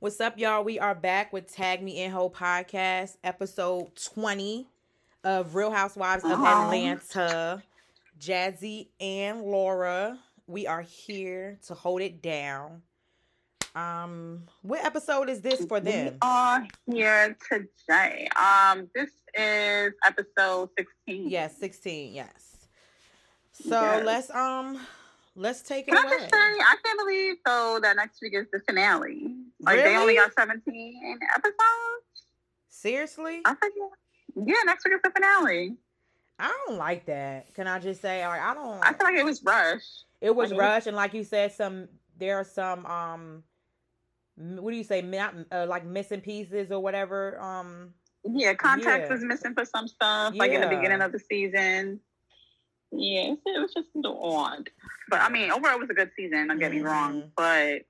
What's up, y'all? We are back with Tag Me In Ho podcast, episode 20 of Real Housewives of Uh-huh. Atlanta. Jazzy and Laura, we are here to hold it down. Um, what episode is this for them? We are here today. Um, this is episode 16. Yes, 16, yes. So Yes. let's um let's take it Can I away. just say, I can't believe though that next week is the finale. Like they only Really? got 17 episodes. Seriously? I think, yeah, next week is the finale. I don't like that. Can I just say like I don't I feel like it was rushed. It was mean- rushed, and like you said, some there are some um, what do you say, not uh, like missing pieces or whatever. Um, Yeah, context Yeah. is missing for some stuff, like in the beginning of the season. Yeah, it was just a little odd. But I mean, overall, it was a good season. Don't get me wrong, Mhm. but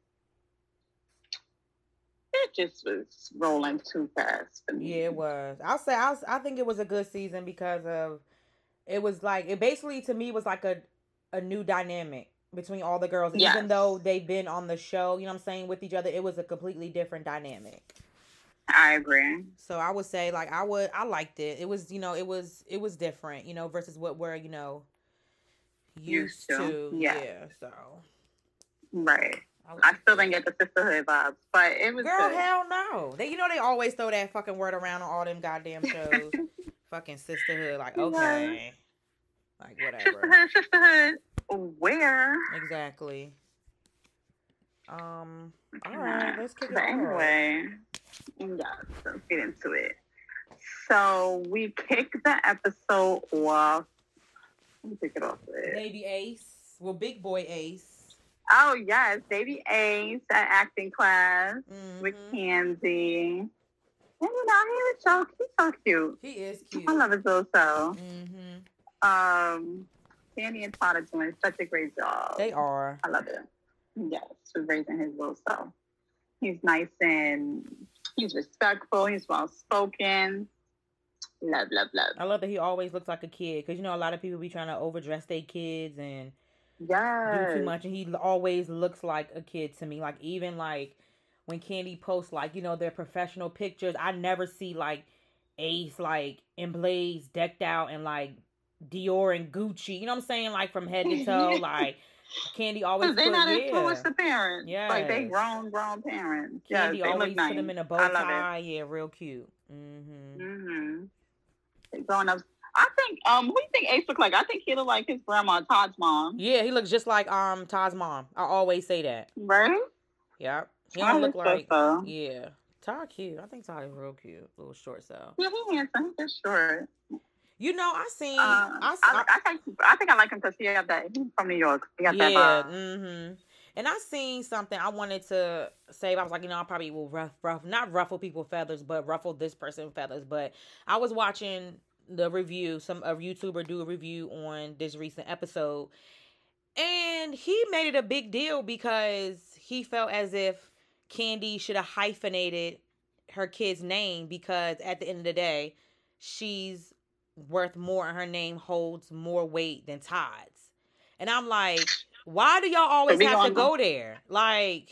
it just was rolling too fast for me. yeah, it was. I'll say I was, I think it was a good season because of it was like it basically to me was like a a new dynamic between all the girls, even though they've been on the show. You know what I'm saying with each other, it was a completely different dynamic. I agree. So I would say like I would I liked it. It was you know it was it was different you know versus what we're you know used, Used to. to, Yeah. yeah. So Right. I, still didn't get the sisterhood vibes, but it was Girl, good. hell no. They you know they always throw that fucking word around on all them goddamn shows. fucking sisterhood, like Yeah. okay, like whatever. Sisterhood, sisterhood. Where? Exactly. Um. All right, let's kick it But anyway, yeah, let's get into it. So we kick the episode off. Let me kick it off with. Baby Ace, well, Big Boy Ace. Oh yes, baby Ace at acting class with Mhm. Kandi. And you know, he was so he's so cute. He is cute. I love his little self. Mm-hmm. Um, Kandi and Todd are doing such a great job. They are. I love it. Yes, for raising his little self. He's nice and he's respectful. He's well spoken. Love, love, love. I love that he always looks like a kid because you know a lot of people be trying to overdress their kids and do too much, and he always looks like a kid to me. Like even like when Kandi posts like you know their professional pictures, I never see like Ace like in Blaze decked out and like Dior and Gucci. You know what I'm saying? Like from head to toe. like Kandi always They're put not yeah. influenced the parents. Yeah, Like they grown, grown parents. Kandi yes, always look nice. put him in a bow tie. Yeah, real cute. Mm-hmm. Mm-hmm. Grown up. I think. Um, who do you think Ace look like? I think he look like his grandma, Todd's mom. Yeah, he looks just like um Todd's mom. I always say that. Right? Yep. He I don't look like so. yeah. Todd cute. I think Todd is real cute. A Little short so. Yeah, he handsome. He's short. You know, I seen Uh, I, I, I, I, think I think I like him because he got that. He's from New York. He got that yeah, vibe. mm-hmm. And I seen something I wanted to say. I was like, you know, I probably will rough, rough, not ruffle people feathers, but ruffle this person feathers. But I was watching the review, some a YouTuber do a review on this recent episode, and he made it a big deal because he felt as if Kandi should have hyphenated her kid's name because at the end of the day, she's worth more and her name holds more weight than Todd's. And I'm like, why do y'all always have gonna- go there? Like,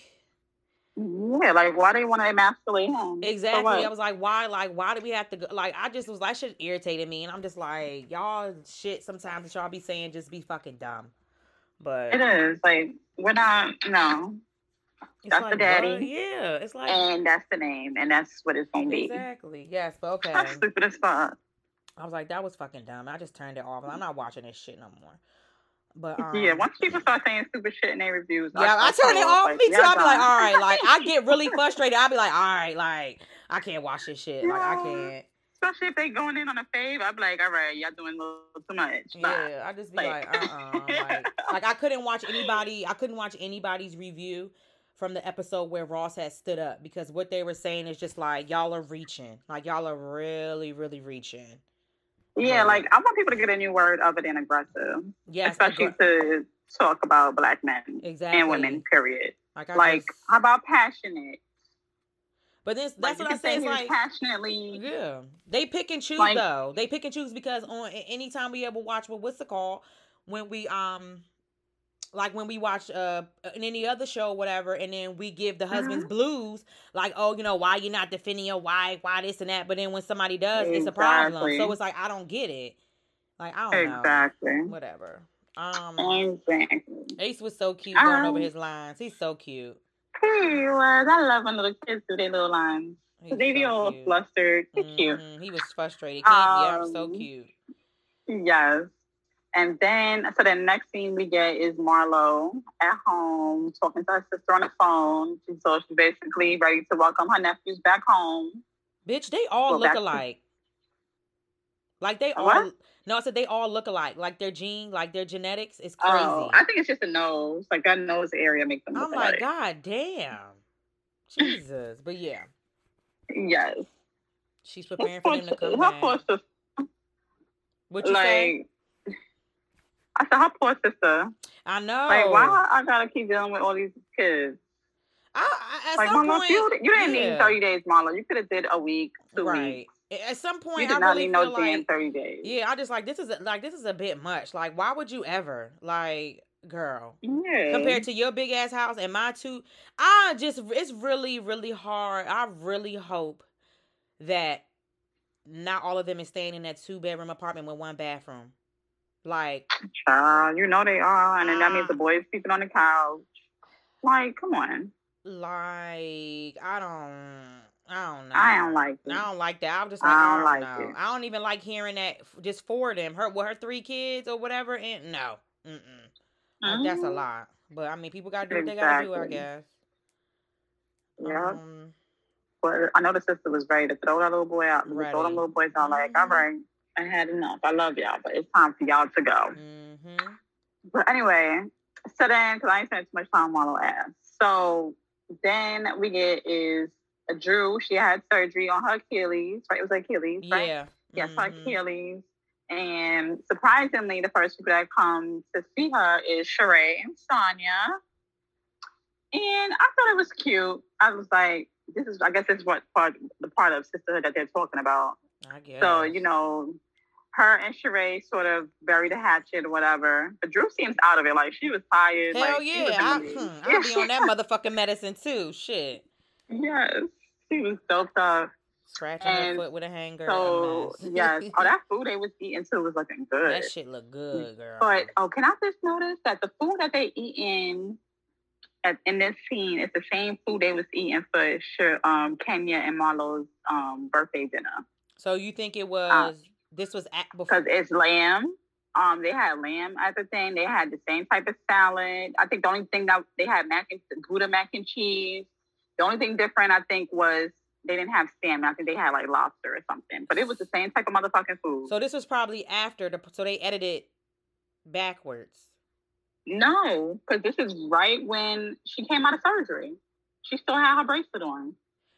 Yeah, like why do you want to emasculate him? Exactly. I was like, why? Like, why do we have to go? Like, I just was like, shit irritated me. And I'm just like, y'all shit sometimes that y'all be saying just be fucking dumb. But It is like we're not. No, it's that's the daddy. what? Yeah, it's like and that's the name, and that's what it's gonna be. exactly. Yes, but okay. That's stupid as fuck. I was like, that was fucking dumb. I just turned it off. I'm not watching this shit no more. But um, yeah, once people start saying stupid shit in their reviews, Yeah, I, turn it off. Me too. yeah, I'll be like, all right, like I get really frustrated. I'll be like, all right, like I can't watch this shit. Like I can't. Especially if they going in on a fave, I'd be like, all right, y'all doing a little too much. Bye. Yeah, I just be like, Like- uh, uh like, like I couldn't watch anybody. I couldn't watch anybody's review from the episode where Ross had stood up because what they were saying is just like y'all are reaching, like y'all are really, really reaching. Yeah, like I want people to get a new word other than aggressive, Yes, especially aggra- to talk about black men exactly. and women. Period. Like, I Like, just- how about passionate? but this, that's you what I say. say It's like passionately. Yeah, they pick and choose Like- though. They pick and choose because on a- anytime we ever watch what what's the call when we um like when we watch uh in any other show, whatever, and then we give the husbands Mhm. blues, like, oh, you know, why you're not defending your wife, why this and that. But then when somebody does, it's a problem. So it's like I don't get it. Like I don't know. Exactly. Whatever. Um, Exactly. Ace was so cute going over Um, his lines. He's so cute. He was. I love when little kids do their little lines. They be so all cute. flustered. They're cute. He was frustrated. Kid, yeah, so Um, cute. Yes. And then, so the next scene we get is Marlo at home talking to her sister on the phone. So she's basically ready to welcome her nephews back home. Bitch, they all Well, look back to- alike. Like they all What? no, I said they all look alike. Like their gene, like their genetics is oh, crazy. Oh, I think it's just a nose. Like that nose area makes them I'm like. God damn. Jesus. But yeah, Yes. she's preparing for them to come her back. What you say? I said, her poor sister. I know. Like, why I gotta keep dealing with all these kids? I, I, at Like, some Marlo, point, you, you didn't yeah. need 30 days, Marlo. You could have did a week, two right. weeks. At some point, You did I not really need no like 30 days. Yeah, I just like this is a, like this is a bit much. Like, why would you ever like, girl? Yeah. Compared to your big ass house and my two, I just it's really really hard. I really hope that not all of them is staying in that two bedroom apartment with one bathroom. Like, Child, you know they are, and then that means Ah. the boys sleeping on the couch. Like, come on. like I don't, I don't know. I don't like it. I don't like that. I'm just I like, I don't don't, like know. it. I don't even like hearing that just for them. Her with her three kids or whatever. And no, mm-mm. Like, that's a Mhm. lot. But I mean, people gotta do what they gotta do. I guess. Yeah. Um, But I know the sister was ready to throw that little boy out. Throw them little boys out. Like, all right, I had enough. I love y'all, but it's time for y'all to go. hmm But anyway, so then, because I ain't spent too much time on Marlo ass. So then we get is Drew. She had surgery on her Achilles, right? It was Achilles, right? Yeah. Yes, her mhm. Achilles. And surprisingly, the first people that come to see her is Sheree and Sanya. And I thought it was cute. I was like, this is, I guess, this is what part, the part of sisterhood that they're talking about. I guess. So, you know, her and Sheree sort of buried the hatchet or whatever. But Drew seems out of it. Like she was tired. Hell like, yeah, I, hmm, I'll be on that motherfucking medicine too. Shit, yes. She was doped up. scratching her foot with a hanger. So, yes. Oh, that food they was eating too was looking good. that shit look good, girl. But oh, can I just notice that the food that they eating at, in this scene is the same food they was eating for sure, um, Kenya and Marlo's um, birthday dinner so you think it was this was at before? because it's lamb. Um, they had lamb at the thing. They had the same type of salad. I think the only thing that they had mac and Gouda mac and cheese. The only thing different, I think, was they didn't have salmon. I think they had like lobster or something. But it was the same type of motherfucking food. So this was probably after the. So they edited backwards. No, because this is right when she came out of surgery. She still had her bracelet on.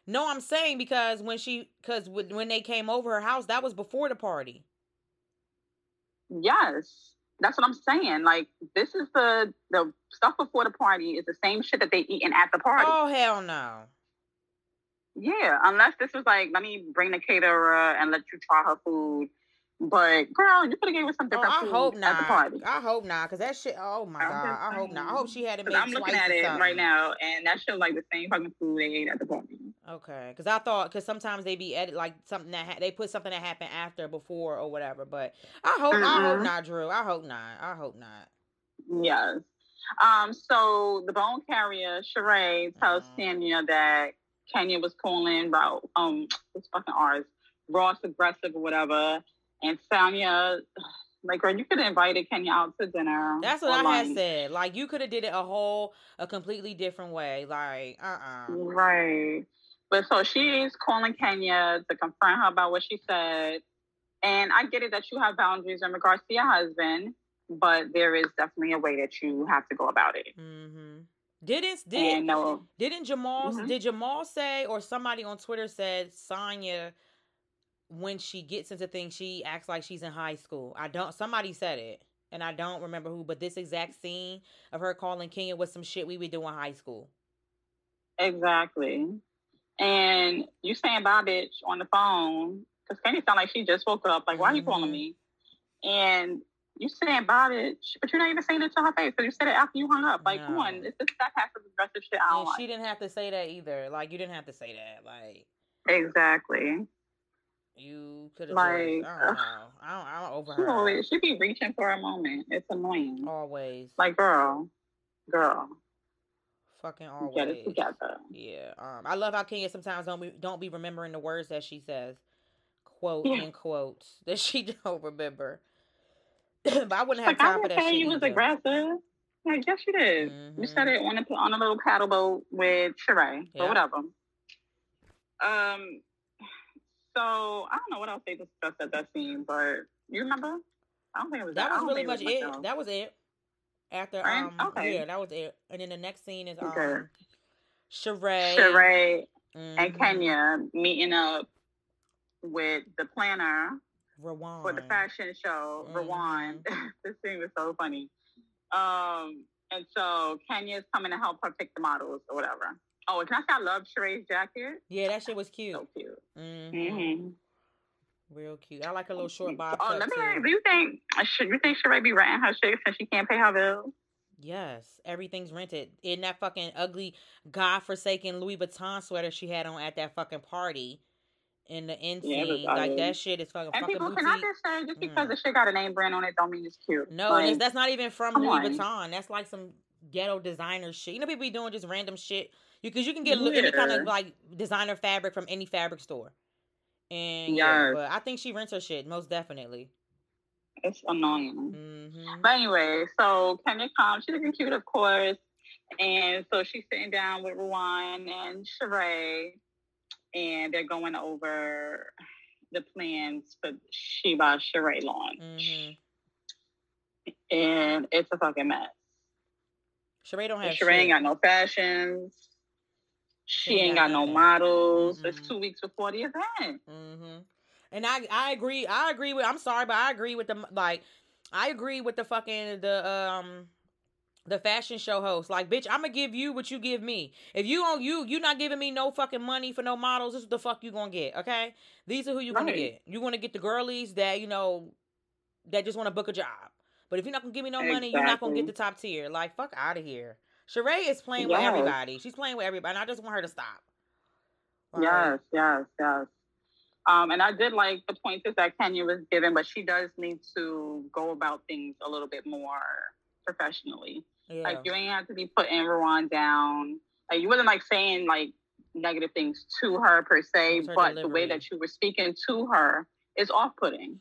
No, I'm saying because when she, because when they came over her house, that was before the party. Yes, that's what I'm saying. Like this is the the stuff before the party is the same shit that they eating at the party. Oh hell no! Yeah, unless this was like, let me bring the caterer and let you try her food. But girl, you could have gave her some Oh, I food hope at not. the party. I hope not, cause that shit. Oh my I'm god! I hope not. I hope she had it made I'm looking at it right now, and that shit like the same fucking food they ate at the party. Okay, because I thought because sometimes they be edit like something that ha- they put something that happened after, before, or whatever. But I hope I hope not, Drew. I hope not. I hope not. Yes. Um. So the bone carrier Sheree tells Mhm. Sanya that Kenya was calling about um what's fucking ours Ross aggressive or whatever, and Sanya like girl, you could have invited Kenya out to dinner. That's what I had said. Like you could have did it a whole, a completely different way. Like uh uh Right. But so she's calling Kenya to confront her about what she said. And I get it that you have boundaries in regards to your husband, but there is definitely a way that you have to go about it. Mm-hmm. Didn't did And no, didn't Jamal Mhm. did Jamal say or somebody on Twitter said Sanya when she gets into things she acts like she's in high school. I don't somebody said it. And I don't remember who, but this exact scene of her calling Kenya was some shit we would do in high school. exactly. And you saying bye bitch on the phone, because Kenya sound like she just woke up. Like, why are you calling Mhm. me? And you saying "bye, bitch, but you're not even saying it to her face. So you said it after you hung up. Like, no. come on, this is that passive aggressive shit. I and she didn't have to say that either. Like, you didn't have to say that. Like, exactly. You could have like, I don't know. I don't, I don't over her. Always, she be reaching for a moment. It's annoying. Always. Like, girl, girl. Fucking always. Get it together. Yeah. Um. I love how Kenya sometimes don't be don't be remembering the words that she says, quote yeah. in quotes that she don't remember. but I wouldn't have like, time for that. Shit you was aggressive. I guess you did. Mm-hmm. You said it on a on a little paddle boat with Sheree, yeah. or whatever. Um. So I don't know what else they discussed at that scene, but you remember? I don't think it was that. That was really much it. That was it. After um, okay. yeah, that was it. And then the next scene is um, okay. Sheree, Sheree, mm-hmm. and Kenya meeting up with the planner Rawan. for the fashion show. Mm-hmm. Rawan, this scene was so funny. Um, and so Kenya's coming to help her pick the models or whatever. Oh, can I say I love Sheree's jacket? Yeah, that shit was cute. So cute. Mm-hmm. mm-hmm. Real cute. I like a little short bob. Oh, let me ask, do you think should you think Sheree be renting her shit since she can't pay her bills? Yes, everything's rented. In that fucking ugly, godforsaken Louis Vuitton sweater she had on at that fucking party in the end yeah, like that shit is fucking. And fucking people, boutique. can I just say, just because mm. the shit got a name brand on it, don't mean it's cute. No, like, that's not even from Louis on. Vuitton. That's like some ghetto designer shit. You know, people be doing just random shit because you, can get yeah. any kind of like designer fabric from any fabric store. And yeah, yeah but I think she rents her shit most definitely. It's annoying. Mm-hmm. But anyway, so Kenya comes. She's looking cute, of course. And so she's sitting down with Ruan and Sheree, and they're going over the plans for She By Sheree launch. Mm-hmm. And it's a fucking mess. Sheree don't have Sheree ain't got no fashions. She ain't got no models. Mm-hmm. It's two weeks before the event. Mm-hmm. And I I agree. I agree with. I'm sorry, but I agree with the like. I agree with the fucking the um the fashion show host. Like, bitch, I'm gonna give you what you give me. If you on you you not giving me no fucking money for no models, this is the fuck you gonna get. Okay, these are who you right. gonna get. You gonna get the girlies that you know that just want to book a job. But if you're not gonna give me no money, you're not gonna get the top tier. Like, fuck out of here. Sheree is playing yes. with everybody. She's playing with everybody. And I just want her to stop. Yes, yes, yes. Um, and I did like the pointers that Kenya was given, but she does need to go about things a little bit more professionally. Yeah. Like you ain't have to be putting Rowan down. Like you wasn't like saying like negative things to her per se, her but delivery. the way that you were speaking to her is off putting.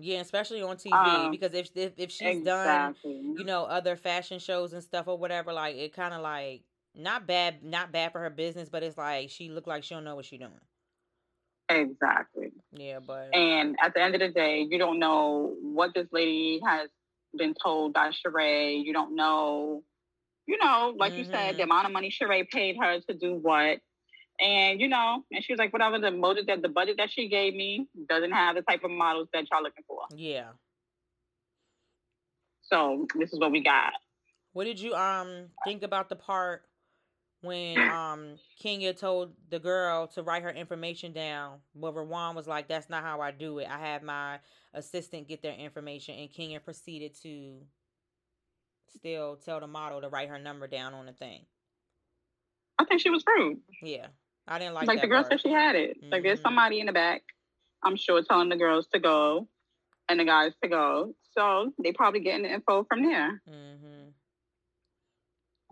Yeah, especially on TV um, because if if, if she's exactly. done, you know, other fashion shows and stuff or whatever, like it kind of like not bad, not bad for her business, but it's like she look like she don't know what she's doing. Exactly. Yeah, but and at the end of the day, you don't know what this lady has been told by Sheree. You don't know, you know, like mm-hmm. you said, the mm-hmm. amount of money Sheree paid her to do what. And you know, and she was like, whatever the motive that the budget that she gave me doesn't have the type of models that y'all looking for. Yeah. So this is what we got. What did you um think about the part when um Kenya told the girl to write her information down? But Rawan was like, "That's not how I do it. I have my assistant get their information," and Kenya proceeded to still tell the model to write her number down on the thing. I think she was rude. Yeah. I didn't like like the girl said she had it. Mm-hmm. Like there's mm-hmm. somebody in the back, I'm sure, telling the girls to go and the guys to go. So they probably getting the info from there. Mm-hmm.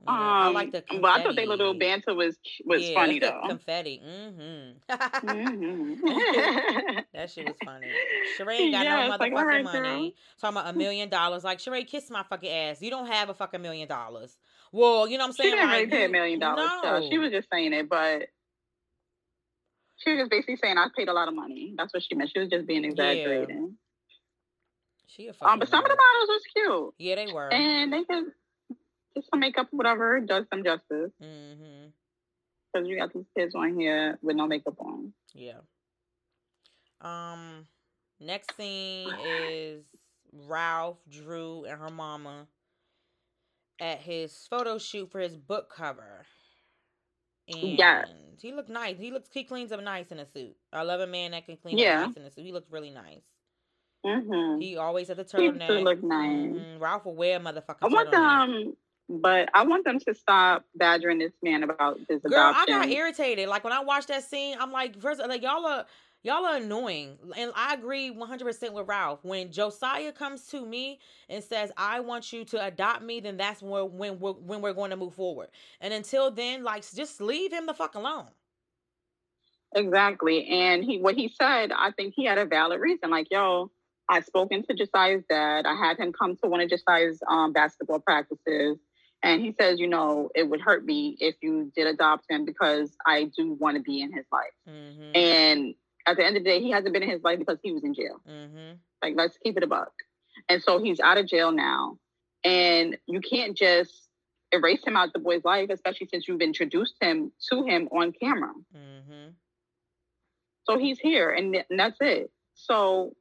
Yeah, um, I like the confetti. but I thought their little banter was was yeah, funny though. Confetti. Mm-hmm. mm-hmm. that shit was funny. Sheree got no motherfucking like, right, money. Girl. Talking about a million dollars. Like Sheree, kiss my fucking ass. You don't have a fucking million dollars. Well, you know what I'm saying? She didn't like, really pay a million dollars. No. She was just saying it, but she was just basically saying I paid a lot of money. That's what she meant. She was just being exaggerating. Yeah. She a um, but some of the models was cute. Yeah, they were, and they could just some makeup, whatever, does some justice. Mm-hmm. Because you got these kids on here with no makeup on. Yeah. Um. Next scene is Ralph, Drew, and her mama at his photo shoot for his book cover. And yeah. he looked nice. He looks he cleans up nice in a suit. I love a man that can clean yeah. up nice in a suit. He looks really nice. Mm-hmm. He always at the He used to look nice. Mhm. Ralph will wear a motherfucking I want turtleneck. them, but I want them to stop badgering this man about this Girl, I adoption. got irritated. Like when I watched that scene, I'm like, first, like y'all are y'all are annoying, and I agree 100 percent with Ralph. When Josiah comes to me and says, "I want you to adopt me," then that's when when we're when we're going to move forward. And until then, like, just leave him the fuck alone. Exactly. And he what he said, I think he had a valid reason. Like, yo, I've spoken to Josiah's dad. I had him come to one of Josiah's um, basketball practices. And he says, you know, it would hurt me if you did adopt him because I do want to be in his life. Mm-hmm. And at the end of the day, he hasn't been in his life because he was in jail. mm-hmm. Like, let's keep it a buck. And so he's out of jail now. And you can't just erase him out the boy's life, especially since you've introduced him to him on camera. Mm-hmm. So he's here, and, th- and that's it. So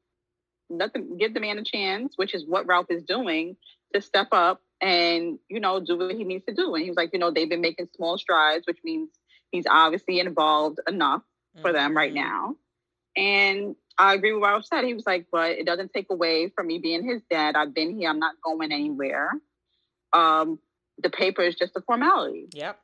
let them give the man a chance, which is what Ralph is doing, to step up and you know do what he needs to do. And he was like, you know, they've been making small strides, which means he's obviously involved enough for them right Mm-hmm. now. And I agree with what Ralph said. He was like, but it doesn't take away from me being his dad. I've been here. I'm not going anywhere. Um, the paper is just a formality. Yep.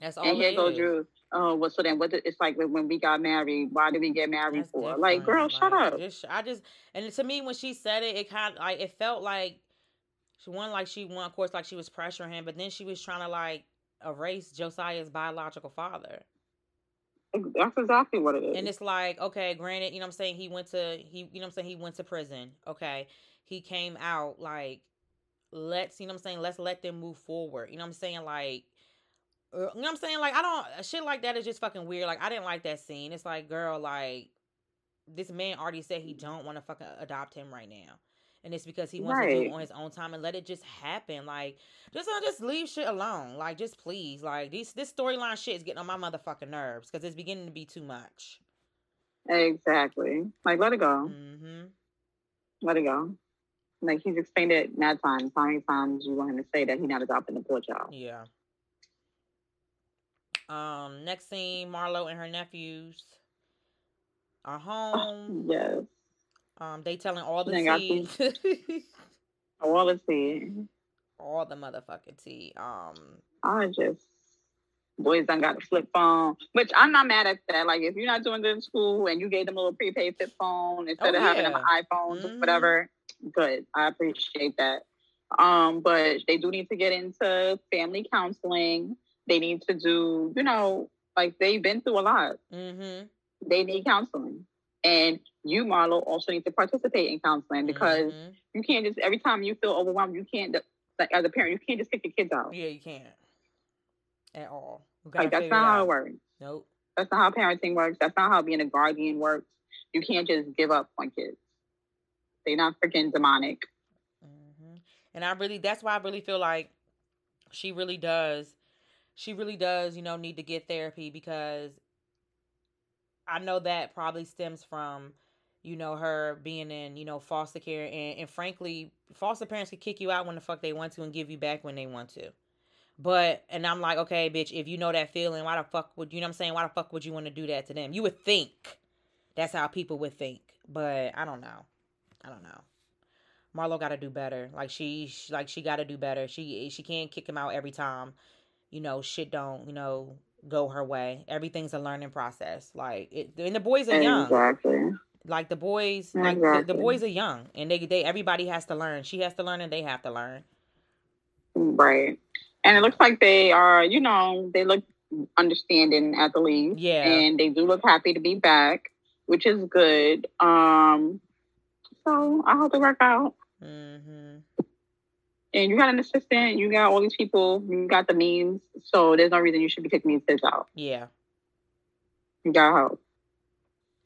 That's all. and here goes. Drew. Oh, well, so then what? The, it's like when we got married. Why did we get married That's for? Like, girl, shut up. Just, I just and to me when she said it, it kind of like it felt like she one like she one of course like she was pressuring him, but then she was trying to like erase Josiah's biological father. That's exactly what it is. And it's like, okay, granted, you know what I'm saying, he went to he you know what I'm saying, he went to prison. Okay. He came out like let's, you know what I'm saying, let's let them move forward. You know what I'm saying? Like uh, you know what I'm saying? Like I don't shit like that is just fucking weird. Like I didn't like that scene. It's like, girl, like this man already said he don't want to fucking adopt him right now. And it's because he wants to do it on his own time and let it just happen. Like, just uh, just leave shit alone. Like, just please. Like, these this storyline shit is getting on my motherfucking nerves because it's beginning to be too much. exactly. Like, let it go. Mm-hmm. Let it go. Like he's explained it mad times. How many times you want him to say that he's not adopting the poor child? Yeah. Um, next scene, Marlo and her nephews are home. Yes. Um, they telling all the tea. All the tea. all the motherfucking tea. Um, I just boys done got a flip phone, which I'm not mad at that. Like if you're not doing good in school and you gave them a little prepaid flip phone instead Oh, of having them iPhone, or whatever, good. I appreciate that. Um, but they do need to get into family counseling. They need to do, you know, like they've been through a lot. mm-hmm. They need counseling. And you, Marlo, also need to participate in counseling because Mhm. you can't just every time you feel overwhelmed, you can't like as a parent, you can't just kick your kids out. yeah, you can't at all. Like that's not how it works. Nope. That's not how parenting works. That's not how being a guardian works. You can't just give up on kids. They're not freaking demonic. hmm And I really, that's why I really feel like she really does, she really does, you know, need to get therapy because I know that probably stems from, you know, her being in, you know, foster care. And, and frankly, foster parents can kick you out when the fuck they want to and give you back when they want to. But, and I'm like, okay, bitch, if you know that feeling, why the fuck would, you know what I'm saying? Why the fuck would you want to do that to them? You would think that's how people would think. But I don't know. I don't know. Marlo got to do better. Like she, sh like she got to do better. She, she can't kick him out every time. You know, shit don't, you know, go her way. Everything's a learning process. Like, it, and the boys are young. Exactly. Like the boys, like the, the boys are young, and they, they, everybody has to learn. She has to learn, and they have to learn. Right. And it looks like they are, you know, they look understanding at the least. Yeah. And they do look happy to be back, which is good. Um so I hope it work out. Mm-hmm. And you got an assistant, you got all these people, you got the means. So there's no reason you should be kicking these kids out. Yeah. You got help.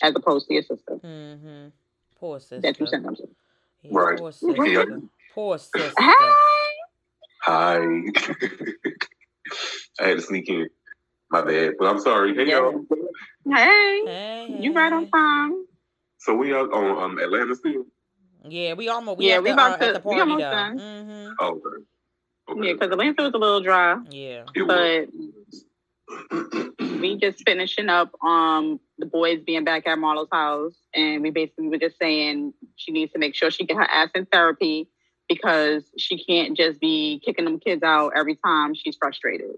As opposed to your sister Mm-hmm. Poor sister. that you sent them to. Yeah, Right. Poor Yeah. sister. Poor sister. Hey! Hi. I had to sneak in. My bad. But I'm sorry. Hey, y'all. Hey, Hey, you right on time. So we are on um, Atlanta still? Yeah, we almost. We Yeah, we the, about uh, to- at the we party almost though. done. Mm-hmm. Oh, okay. okay. Yeah, because the Atlanta was a little dry, Yeah. But was. we just finishing up um the boys being back at Marlo's house, and we basically were just saying she needs to make sure she get her ass in therapy because she can't just be kicking them kids out every time she's frustrated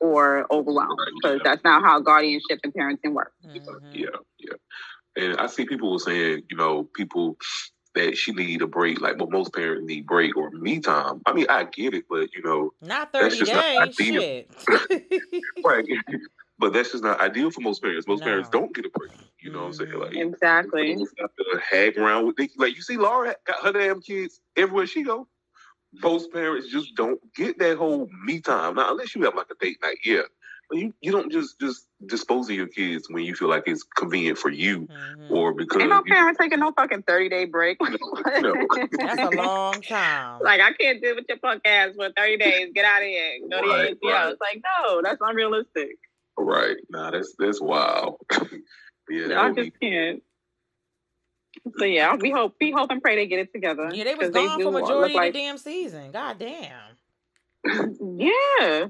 or overwhelmed because that's not how guardianship and parenting work. Mhm. Yeah, yeah. And I see people were saying, you know, people that she need a break, like what most parents need break or me time. I mean, I get it, but you know, Not That's 30 just not days. ideal. Shit. right. But that's just not ideal for most parents. Most parents don't get a break. You know what I'm saying? Like Exactly. It's not to hang around with they, like you see Laura got her damn kids everywhere she go. Most parents just don't get that whole me time. Now unless you have like a date night, yeah. But you, you don't just just dispose of your kids when you feel like it's convenient for you Mhm. or because Ain't no you, parent taking no fucking 30 day break. No. That's a long time. Like I can't deal with your punk ass for 30 days. Get out of here. Go to your Right, ATL. right. It's like, no, that's unrealistic. Right. Nah, that's that's wild. yeah, that I would be just can't. So yeah, we hope we hope and pray they get it together. yeah, they was 'cause gone do for look majority like- of the damn season. God damn. Yeah.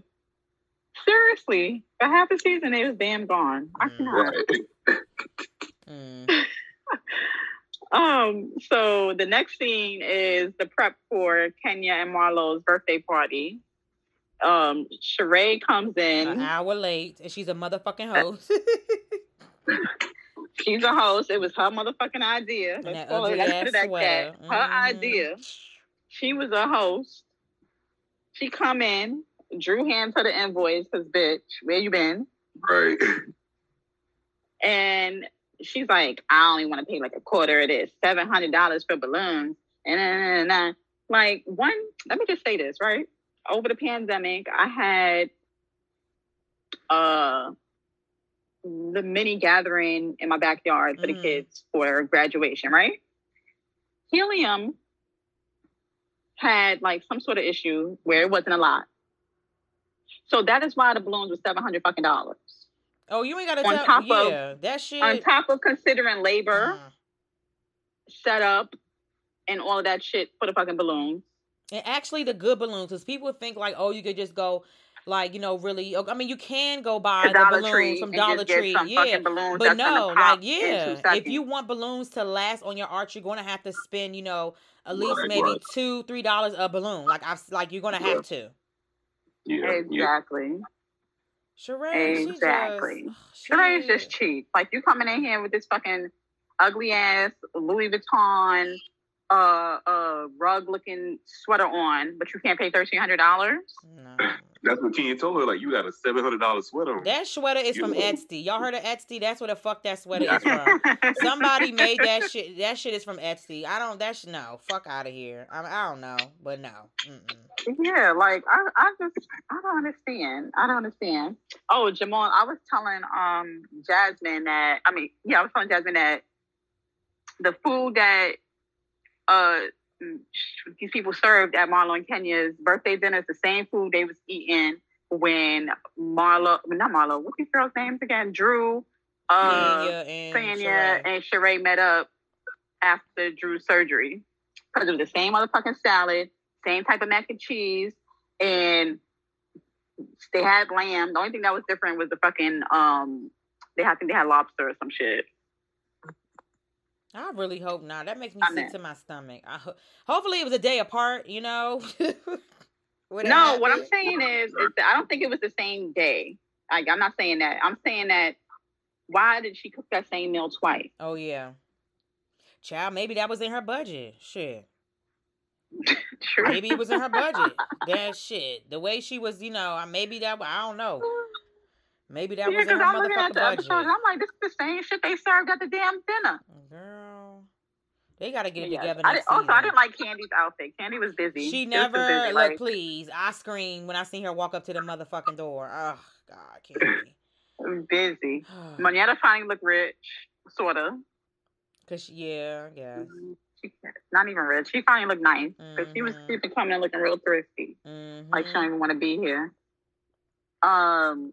Seriously. For half the season they was damn gone. I Mm. cannot. right. Mm. Um, so the next scene is the prep for Kenya and Marlo's birthday party. Um, Sheree comes in. An hour late, and she's a motherfucking host. She's a host. It was her motherfucking idea. And Let's that call it. ugly Let's ass put it like sweater. that. Her Mhm. idea. She was a host. She come in, drew hands her the invoice, cause bitch, where you been? right. And she's like, I only want to pay like a quarter of this, seven hundred dollars for balloons. And then, uh, like one, let me just say this, right? Over the pandemic, I had uh the mini gathering in my backyard for the Mhm. kids for graduation, right? Helium had like some sort of issue where it wasn't a lot. So that is why the balloons were seven hundred fucking dollars. Oh, you ain't gotta On tell. top of- that shit. On top of considering labor, uh, setup, and all of that shit for the fucking balloons. And actually, the good balloons, because people think like, oh, you could just go, like, you know, really. I mean, you can go buy The the, balloons Tree from Dollar Tree, yeah. But no, like, yeah, if you want balloons to last on your arch, you're gonna have to spend, you know, at least Right, maybe right. two, three dollars a balloon. Like I've, like you're gonna have to. Yeah. Yeah. Exactly. Sheree, Exactly. she just, oh, Sheree's just cheap. Like you coming in here with this fucking ugly ass Louis Vuitton uh uh rug looking sweater on, but you can't pay thirteen hundred dollars. No. That's what Kenya told her. Like you got a seven hundred dollar sweater on. That sweater is You from know. Etsy. Y'all heard of Etsy? That's where the fuck that sweater is from. Somebody made that shit. That shit is from Etsy. I don't. That's no. Fuck out of here. I, I don't know, but no. Mm-mm. Yeah, like I, I just I don't understand. I don't understand. Oh, Jamal, I was telling um Jasmine that I mean, yeah, I was telling Jasmine that the food that uh these people served at Marlo and Kenya's birthday dinner It's the same food they was eating when Marlo, not Marlo, what's these girls' names again? Drew, uh, Kenya and Sheree. and Sheree met up after Drew's surgery because it was the same motherfucking salad, same type of mac and cheese, and they had lamb. The only thing that was different was the fucking um. They had, I think they had lobster or some shit. I really hope not. That makes me I'm sick in. to my stomach. I ho- hopefully it was a day apart. You know. No, what I'm saying is, is that I don't think it was the same day. Like I'm not saying that. I'm saying that. Why did she cook that same meal twice? Oh yeah. Child, maybe that was in her budget. Shit. True. Maybe it was in her budget. that shit. The way she was, you know, maybe that I don't know. Maybe that yeah, was in her I'm at motherfucking the budget. episode I'm like, this is the same shit they served at the damn dinner. Girl, they gotta get it Yes. together. I also, I didn't like Kandi's outfit. Kandi was busy. She never busy, look. like, please, I screamed when I seen her walk up to the motherfucking door. Oh God, Kandi. busy. Moneta finally looked rich, sorta. Cause she, yeah, yeah. She, not even rich. She finally looked nice because she was Mhm. she been coming in looking real thrifty. Mm-hmm. Like she don't even want to be here. Um,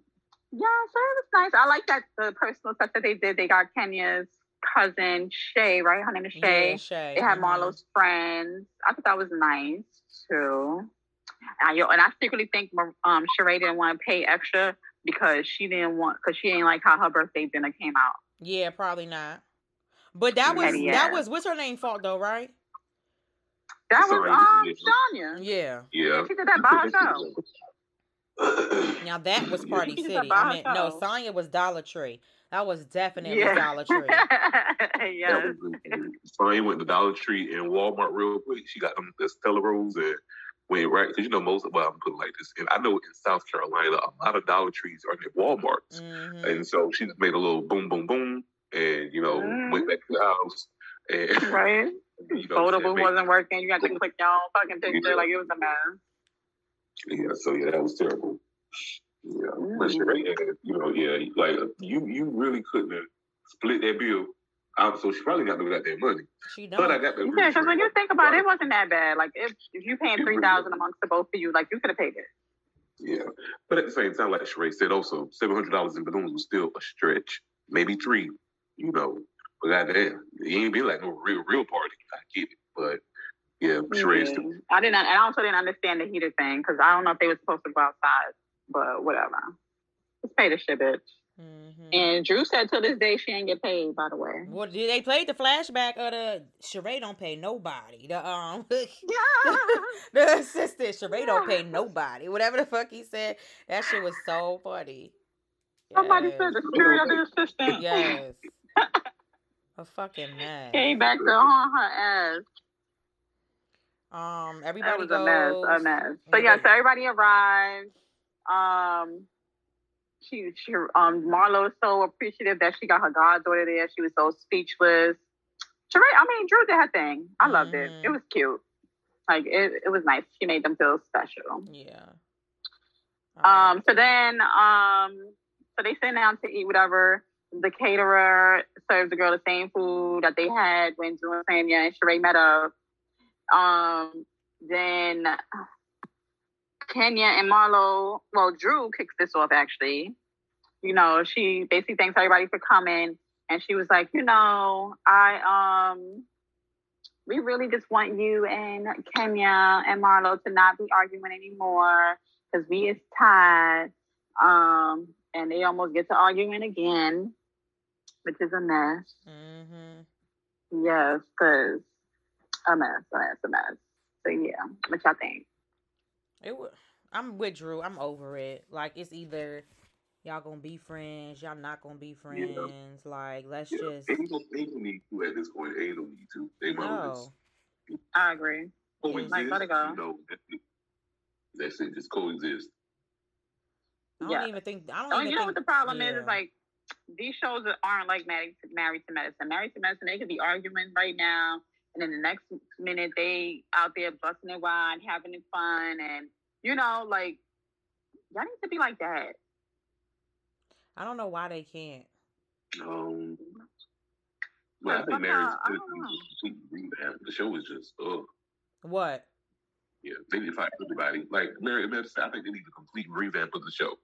yeah, so it was nice. I like that the personal stuff that they did. They got Kenya's cousin Shay, right? Her name is Shay. Yeah, Shay. They had mhm. Marlo's friends. I thought that was nice too. And, yo, and I secretly think um, Sheree didn't want to pay extra because she didn't want because she ain't like how her birthday dinner came out. Yeah, probably not. But that was Petty that was what's her name fault though, right? That Sorry, was um. Sanya. Yeah. Yeah. She did that by herself. Now that was Party City. I mean, no. Sanya was Dollar Tree. That was definitely Yeah. Dollar Tree. yes. Sanya went to Dollar Tree and Walmart real quick. She got them the Stella Rosa and went right because you know most. of Well, I'm putting like this, and I know in South Carolina a lot of Dollar Trees are near WalMarts, Mhm. and so she just made a little boom, boom, boom, and you know Mhm. went back to the house and Right. you know, Foldable said, wasn't working. You got to click your own fucking picture. Yeah. Like it was a mess. Yeah, so yeah, that was terrible. Yeah, but she, Mhm. yeah, you know, yeah, like you, you really couldn't have split that bill. Um, so she probably got the goddamn money. She does. But I got the Yeah, because when you think about it, it wasn't that bad. Like if if you paying It three really amongst the both of you, like you could have paid it. Yeah, but at the same time, like Sheree said, also seven hundred dollars in balloons was still a stretch. Maybe three, you know. But goddamn, it ain't be like no real, real party. I get it, but yeah, Sheree Yeah. still. I didn't. I also didn't understand the heater thing because I don't know if they were supposed to go outside, but whatever. Just pay the shit, bitch. Mhm. And Drew said to this day she ain't get paid. By the way. Well, did they played the flashback of the Sheree don't pay nobody. The um Yeah. the assistant Sheree don't pay nobody. Whatever the fuck he said, that shit was so funny. Somebody Yes. said the spirit of the assistant. Yes. A fucking mess. Came back to haunt her ass. Um, That everybody was goes. a mess, a mess. So yeah, so everybody arrived. Um, she she um Marlo so appreciative that she got her goddaughter there. She was so speechless. Sheree, I mean, Drew did her thing. I loved it. It Mhm. was cute. Like it, it was nice. She made them feel special. Yeah. Um, so then, um, so they sit down to eat whatever. The caterer serves the girl the same food that they had when Drew and Sanya and Sheree met up. Um, then Kenya and Marlo, well, Drew kicks this off actually. You know, she basically thanks everybody for coming, and she was like, you know, I um, we really just want you and Kenya and Marlo to not be arguing anymore because we is tied. Um, and they almost get to arguing again, which is a mess. Mm-hmm. Yes, because a mess, a mess, a mess. So yeah, what y'all think? It was. I'm with Drew. I'm over it. Like it's either y'all gonna be friends, y'all not gonna be friends. Like let's Yeah, just ain't no, ain't no need to at this point. Ain't no need to. They might no. just I agree. coexist. Like, let it go. You know, that's it. That's it. Just coexist. I don't Yeah. even think. I don't Oh, even you know think, what the problem is? yeah. Is like these shows that aren't like married to, married to medicine. Married to medicine, they could be arguing right now, and then the next minute they out there busting their wine, having it fun, and you know, like y'all need to be like that. I don't know why they can't. Um, well, I think Mary's somehow, I good. don't know. complete revamp. The show is just ugh. What? Yeah, they need to find everybody. Like Mary Medicine, I think they need a complete revamp of the show.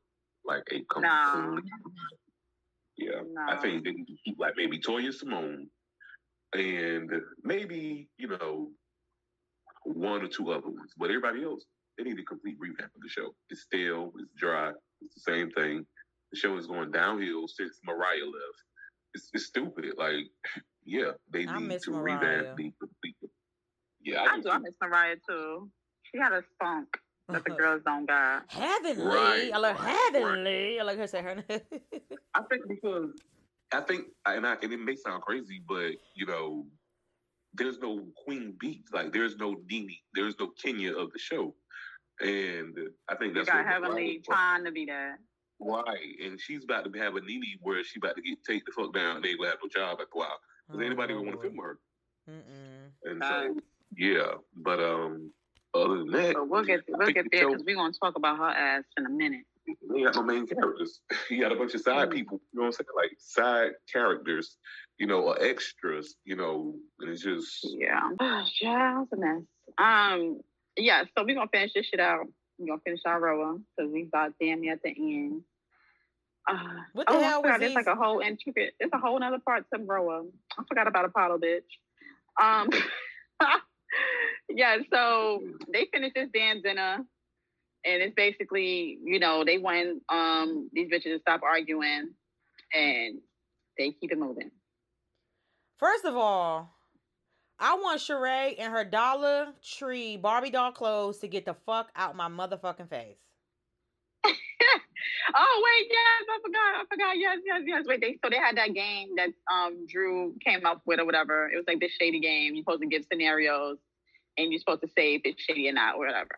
Like a complete. No. Yeah, I think they need to keep like maybe Toya Simone, and maybe you know one or two other ones, but everybody else they need a complete revamp of the show. It's stale, it's dry, it's the same thing. The show is going downhill since Mariah left. It's, it's stupid. Like, yeah, they I need to Mariah. revamp the complete. Yeah, I do do. I miss Mariah too. She had a spunk that the uh-huh. girls don't got. Heavenly. Right, I like right, right. heavenly. I like her say her name. I think because I think, and, I, and it may sound crazy, but you know, there's no Queen Bee, like there's no Nene, there's no Kenya of the show, and I think You that's got what Heavenly Mariah- trying to be that. Right, and she's about to have a Nene where she about to get take the fuck down. They ain't gonna have no job after a while. Does anybody want to film her? Mm-mm. And Right. so, yeah, but um, other than that, But we'll get I we'll get there because we're gonna talk about her ass in a minute. He ain't got no main characters. He got a bunch of side Mm. people. You know what I'm saying? Like side characters, you know, or extras. You know, and it's just Yeah. Yeah, it's a mess. Um, yeah, so we're gonna finish this shit out. We're gonna finish our RHOA because we about damn near at the end. Uh, What the oh, hell was forgot, there's like a whole intricate It's a whole nother part to RHOA. I forgot about Apollo, bitch. Um yeah, so they finished this damn dinner. And it's basically, you know, they want um these bitches to stop arguing, and they keep it moving. First of all, I want Sheree and her Dollar Tree Barbie doll clothes to get the fuck out my motherfucking face. oh wait, yes, I forgot. I forgot. Yes, yes, yes. Wait, they so they had that game that um Drew came up with or whatever. It was like this shady game. You're supposed to give scenarios and you're supposed to say if it's shady or not or whatever.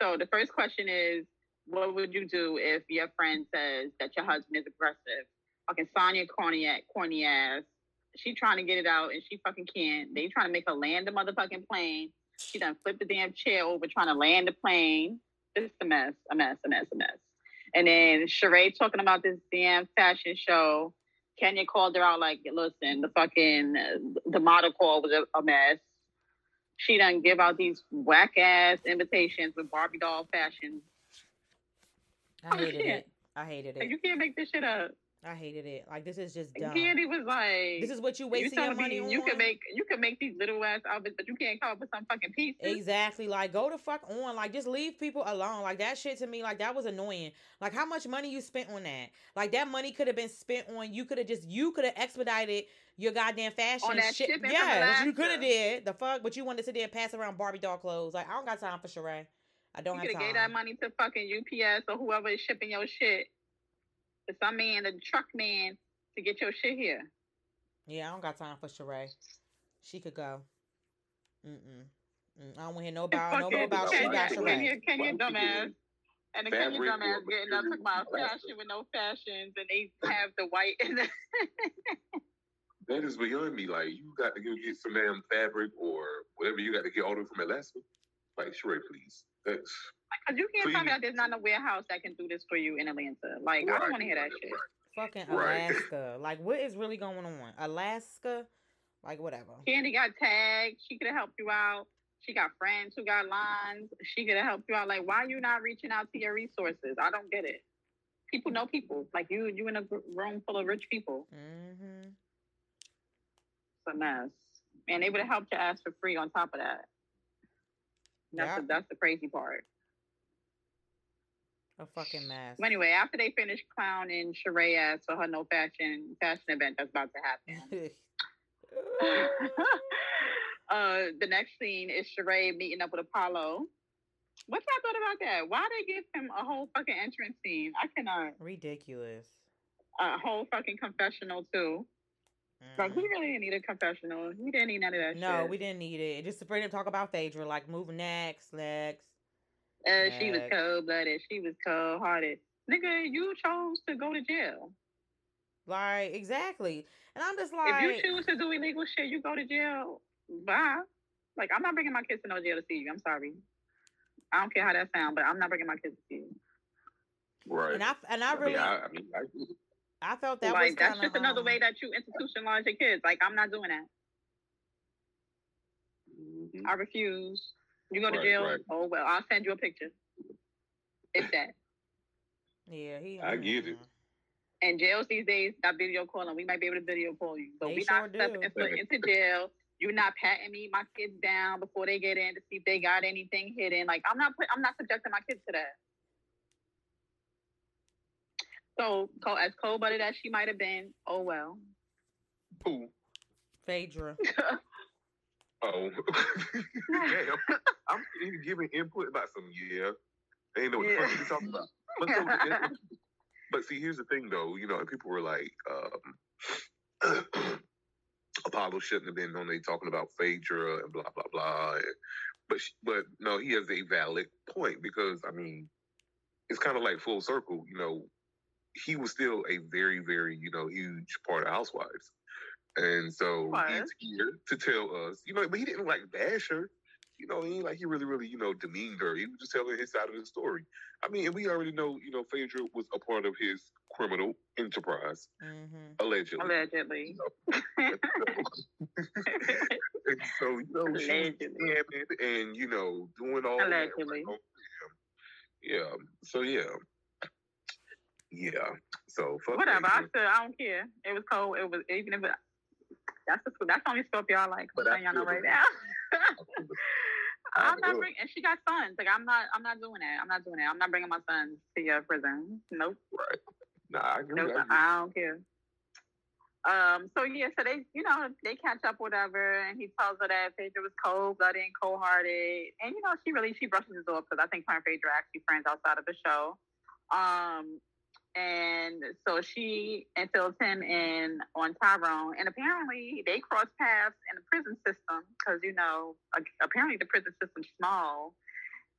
So the first question is, what would you do if your friend says that your husband is aggressive? Fucking Sanya corny corny ass. She trying to get it out and she fucking can't. They trying to make her land the motherfucking plane. She done flipped the damn chair over trying to land the plane. It's a mess, a mess, a mess, a mess. And then Sheree talking about this damn fashion show. Kenya called her out like, listen, the fucking the model call was a, a mess. She done give out these whack ass invitations with Barbie doll fashion. I oh, hated it. I hated it. You can't make this shit up. I hated it. Like this is just dumb. Kandi was like, "This is what you wasting you your money me, on." You can make you can make these little ass outfits, but you can't come up with some fucking pieces. Exactly. Like go to fuck on. Like just leave people alone. Like that shit to me, like that was annoying. Like how much money you spent on that? Like that money could have been spent on. You could have just you could have expedited your goddamn fashion on that shit. Yeah, you could have did the fuck, but you wanted to sit there and pass around Barbie doll clothes. Like I don't got time for Sheree. I don't you have time. You could have gave that money to fucking UPS or whoever is shipping your shit. To some man, the truck man to get your shit here. Yeah, I don't got time for Sheree. She could go. Mm-mm. Mm, I don't want to hear no about no more about she got Sheree. Kenya, Kenya dumbass. And the Kenya dumbass getting up talking about fashion with no fashions, and they have the white. that is beyond me. Like you got to go get some damn fabric or whatever you got to get ordered from Alaska. Like Sheree, please. That's because you can't please. tell me that there's not a warehouse that can do this for you in Atlanta. Like right, I don't want to hear that right, shit. Right. Fucking Alaska. Right. Like, what is really going on? Alaska? Like, whatever. Kandi got tagged. She could have helped you out. She got friends who got lines. She could have helped you out. Like, why are you not reaching out to your resources? I don't get it. People know people. Like you, you in a room full of rich people. Mm-hmm. It's a mess. And they would have helped your ass for free on top of that. That's yeah. the, that's the crazy part. A fucking mess. Well, Anyway, after they finish clowning ass for her no fashion fashion event that's about to happen. uh, the next scene is Sheree meeting up with Apollo. What y'all thought about that? Why they give him a whole fucking entrance scene? I cannot. Ridiculous. A whole fucking confessional too. Mm. Like he really didn't need a confessional. He didn't need none of that. No, shit. we didn't need it. Just for him to talk about Phaedra, like move next, next. Uh, she was cold blooded. She was cold hearted. Nigga, you chose to go to jail. Like, exactly. And I'm just like. If you choose to do illegal shit, you go to jail. Bye. Like, I'm not bringing my kids to no jail to see you. I'm sorry. I don't care how that sounds, but I'm not bringing my kids to see you. Right. And I and I really. I, mean, I, I, mean, I, I felt that like was that's just um, another way that you institutionalize your kids. Like I'm not doing that. Mm-hmm. I refuse. You go to right, jail. Right. Oh well, I'll send you a picture. If that. Yeah, he. I get it. And jails these days got video calling. We might be able to video call you. So we sure not stepping into jail. You're not patting me, my kids down before they get in to see if they got anything hidden. Like I'm not. I'm not subjecting my kids to that. So, as cold blooded as she might have been, oh well. Who? Phaedra. Oh, damn! I'm giving input about some yeah. They ain't know what the fuck you talking about. But, so, but see, here's the thing, though. You know, people were like, um, Apollo shouldn't have been on they talking about Phaedra and blah blah blah. And, but but no, he has a valid point because I mean, it's kind of like full circle. You know, he was still a very very you know huge part of Housewives. And so he's here to tell us, you know, but he didn't like bash her. You know, he like he really, really, you know, demeaned her. He was just telling his side of the story. I mean, and we already know, you know, Phaedra was a part of his criminal enterprise, mm-hmm. allegedly. Allegedly. and so, you know, allegedly. and you know, doing all allegedly. That, yeah. So yeah. Yeah. So whatever. I said I don't care. It was cold. It was even if it, that's the that's the only stuff y'all like. But y'all know right now. I'm not bringing. And she got sons. Like I'm not. I'm not doing that. I'm not doing that. I'm not bringing my sons to your prison. Nope. Right. Nah, I agree. Nope. I. I don't care. Um. So yeah. So they, you know, they catch up, whatever, and he tells her that Phaedra was cold blooded and cold hearted, and you know, she really she brushes it off because I think her and Phaedra are actually friends outside of the show. Um. And so she infills him in on Tyrone, and apparently they cross paths in the prison system because you know apparently the prison system's small,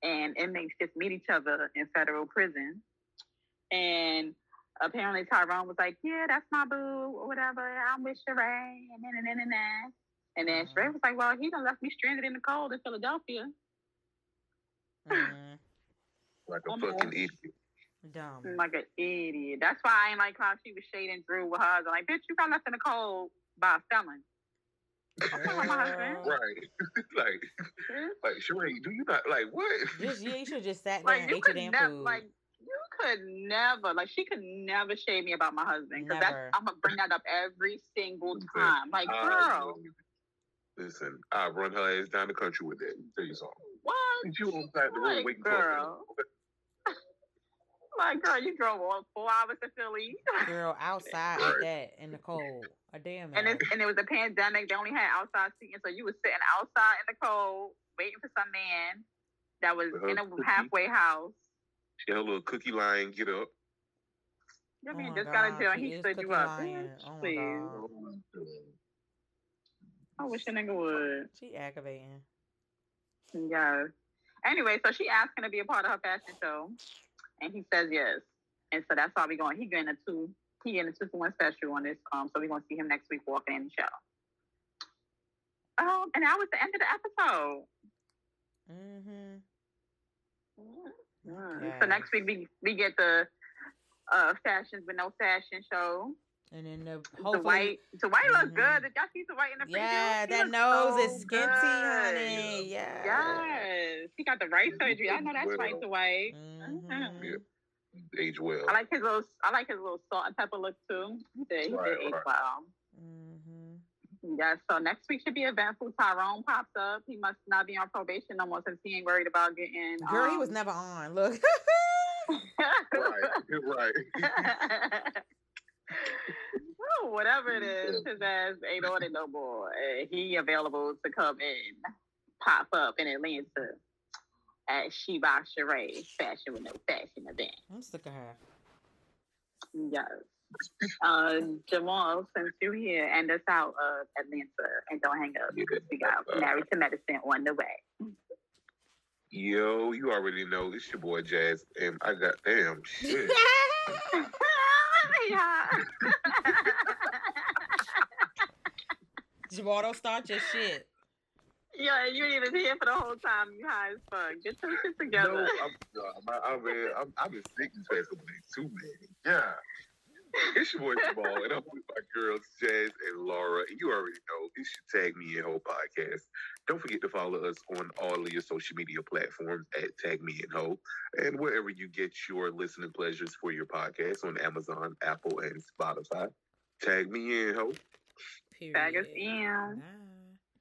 and inmates just meet each other in federal prison. And apparently Tyrone was like, "Yeah, that's my boo, or whatever. I'm with Sheree," and then and then and then. And then Mhm. Sheree was like, "Well, he done left me stranded in the cold in Philadelphia." Mm, like a Almost. fucking idiot. Dumb. like an idiot. That's why I ain't like how she was shading Drew with her husband. Like, bitch, you got left in the cold by a felon. talking about my husband. Girl. Right. like, like Sheree, do you not like what? Just yeah, you should just sat there Like and you ate your damn never, food. like you could never, like she could never shade me about my husband because that's I'm gonna bring that up every single time. Like, I- girl, Listen, I run her ass down the country with it. Tell you something. what? And you on the side of the road Like, waiting girl. for Like, girl, you drove all four hours to Philly, Girl, outside Right. like that in the cold. A damn and minute. it, and it was a pandemic. They only had outside seating, so you was sitting outside in the cold waiting for some man that was in a cookie. halfway house. She had a little cookie line, get up. I Oh mean, my just got a God, deal, and she he is stood you cookie up. lying. Bitch, Oh my please. Oh God. I wish a nigga would. She aggravating. Yes. Anyway, so she asked him to be a part of her fashion show, and he says yes. And so that's why we're going. He getting a two. He getting a two for one special on this. Um, so we're gonna see him next week walking in the show. Um, and that was the end of the episode. Mm-hmm. Mm. So next week we we get the uh fashions but no fashion show. And then the The white, the white looks Mhm. good. Did y'all see the white in the preview? yeah, He that nose so is skinty, good. honey. Yeah. Yes, he got the right surgery. I know that's Well. right to white. Mhm. Yeah. Age well. I like his little. I like his little salt and pepper look too. He did. He Right, did age right. well. Mhm. Yeah. So next week should be eventful. Tyrone pops up. He must not be on probation no more since he ain't worried about getting. Girl, he um, was never on. Look. right, right. whatever it is, his ass ain't on it no more. Uh, he available to come in, pop up in Atlanta at Sheba Charade Fashion with No Fashion event. I'm sick of her. Yes. Uh, Jamal, since you're here, end us out of Atlanta and don't hang up because we got Married to Medicine on the way. Yo, you already know it's your boy Jazz, and I got damn shit. yeah. Jamal, don't start your shit. yeah, you ain't even here for the whole time. You high as fuck. Get your shit together. no, together. I'm, I'm, I'm, I'm, I've been sick these past couple days too, man. Yeah. It's your boy Jamal, and I'm with my girls Jazz and Laura. And you already know you should tag me in Ho podcast. Don't forget to follow us on all of your social media platforms at Tag Me in Ho, and wherever you get your listening pleasures for your podcast on Amazon, Apple, and Spotify. Tag me in Ho. Period. Bag us in. Nah.